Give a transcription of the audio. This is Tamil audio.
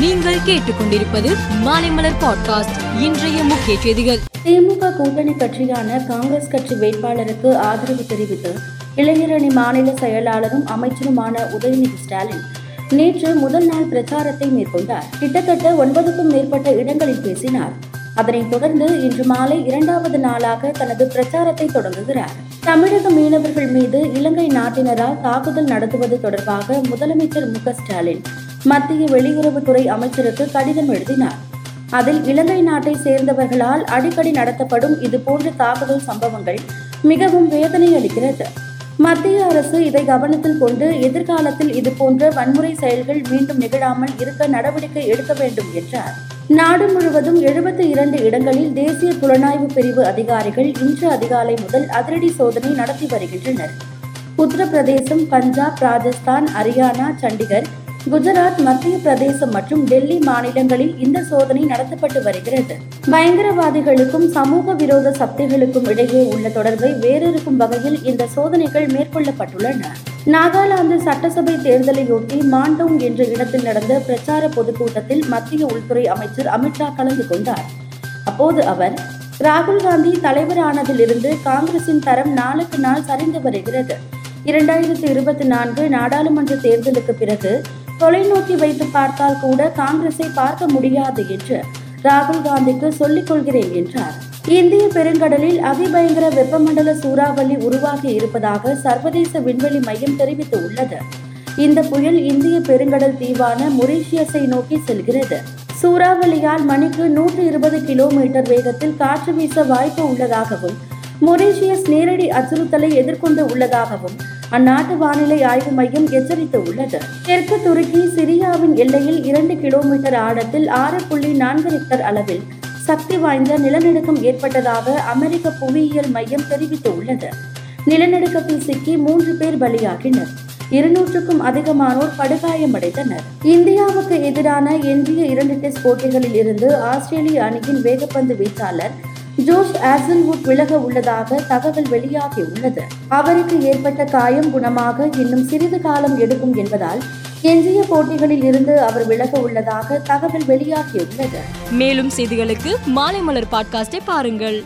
நீங்கள் கேட்டுக்கொண்டிருப்பது மாலைமலர் பாட்காஸ்ட் இன்றைய முக்கிய செய்திகள். திமுக கூட்டணி கட்சியான காங்கிரஸ் கட்சி வேட்பாளருக்கு ஆதரவு தெரிவித்து இளைஞரணி மாநில செயலாளரும் அமைச்சருமான உதயநிதி ஸ்டாலின் நேற்று முதல் நாள் பிரச்சாரத்தை மேற்கொண்டார். கிட்டத்தட்ட ஒன்பதுக்கும் மேற்பட்ட இடங்களில் பேசினார். அதனைத் தொடர்ந்து இன்று மாலை இரண்டாவது நாளாக தனது பிரச்சாரத்தை தொடங்குகிறார். தமிழக மீனவர்கள் மீது இலங்கை நாட்டினரால் தாக்குதல் நடத்துவது தொடர்பாக முதலமைச்சர் மு ஸ்டாலின் மத்திய வெளியுறவுத்துறை அமைச்சருக்கு கடிதம் எழுதினார். அதில் இலங்கை நாட்டை சேர்ந்தவர்களால் அடிக்கடி நடத்தப்படும் இதுபோன்ற தாக்குதல் சம்பவங்கள் மிகவும் வேதனை அளிக்கிறது. மத்திய அரசு இதை கவனத்தில் கொண்டு எதிர்காலத்தில் இது போன்ற வன்முறை செயல்கள் மீண்டும் நிகழாமல் இருக்க நடவடிக்கை எடுக்க வேண்டும் என்றார். நாடு முழுவதும் எழுபத்தி இரண்டு இடங்களில் தேசிய புலனாய்வு பிரிவு அதிகாரிகள் இன்று அதிகாலை முதல் அதிரடி சோதனை நடத்தி வருகின்றனர். உத்தரப்பிரதேசம் பஞ்சாப் ராஜஸ்தான் ஹரியானா சண்டிகர் குஜராத் மத்திய பிரதேசம் மற்றும் டெல்லி மாநிலங்களில் இந்த சோதனை நடத்தப்பட்டு வருகிறது. பயங்கரவாதிகளுக்கும் சமூக விரோத சக்திகளுக்கும் இடையே உள்ள தொடர்பை வேறொருக்கும் வகையில் இந்த சோதனைகள் மேற்கொள்ளப்பட்டுள்ளன. நாகாலாந்து சட்டசபை தேர்தலையொட்டி மாண்டோங் என்ற இடத்தில் நடந்த பிரச்சார பொதுக்கூட்டத்தில் மத்திய உள்துறை அமைச்சர் அமித்ஷா கலந்து கொண்டார். அப்போது அவர் ராகுல் காந்தி தலைவரானதிலிருந்து காங்கிரசின் தரம் நாளுக்கு நாள் சரிந்து வருகிறது. இரண்டாயிரத்தி இருபத்தி நான்கு நாடாளுமன்ற தேர்தலுக்கு பிறகு தொலைநோக்கி வைத்து பார்த்தால் கூட காங்கிரஸை பார்க்க முடியாது என்று ராகுல் காந்திக்கு சொல்லிக் கொள்கிறேன் என்றார். இந்திய பெருங்கடலில் அதிபயங்கர வெப்பமண்டல சூறாவளி உருவாகி இருப்பதாக சர்வதேச விண்வெளி மையம் தெரிவித்துள்ளது. இந்த புயல் இந்திய பெருங்கடல் தீவான மொரீஷியஸை நோக்கி செல்கிறது. சூறாவளியால் மணிக்கு நூற்று இருபது கிலோமீட்டர் வேகத்தில் காற்று வீச வாய்ப்பு உள்ளதாகவும் மொரீஷியஸ் நேரடி அச்சுறுத்தலை எதிர்கொண்டு உள்ளதாகவும் அந்நாட்டு வானிலை ஆய்வு மையம் எச்சரித்து உள்ளது தெற்கு துருக்கி சிரியாவின் எல்லையில் இரண்டு கிலோமீட்டர் ஆழத்தில் ஆறு புள்ளி நான்கு ரிக்டர் அளவில் சக்தி வாய்ந்த நிலநடுக்கம் ஏற்பட்டதாக அமெரிக்க புவியியல் மையம் தெரிவித்துள்ளது. நிலநடுக்கத்தில் சிக்கி மூன்று பேர் பலியாகினர். இருநூற்றுக்கும் அதிகமானோர் படுகாயமடைந்தனர். இந்தியாவுக்கு எதிரான எஞ்சிய இரண்டு டெஸ்ட் போட்டிகளில் இருந்து ஆஸ்திரேலிய அணியின் வேகப்பந்து வீச்சாளர் ஜோஷ் ஆசல்வுட் விலக உள்ளதாக தகவல் வெளியாகியுள்ளது அவருக்கு ஏற்பட்ட காயம் குணமாக இன்னும் சிறிது காலம் எடுக்கும் என்பதால் எஞ்சிய போட்டிகளில் இருந்து அவர் விலக உள்ளதாக தகவல் வெளியாகியுள்ளது மேலும் செய்திகளுக்கு மாலை மலர் பாட்காஸ்டை பாருங்கள்.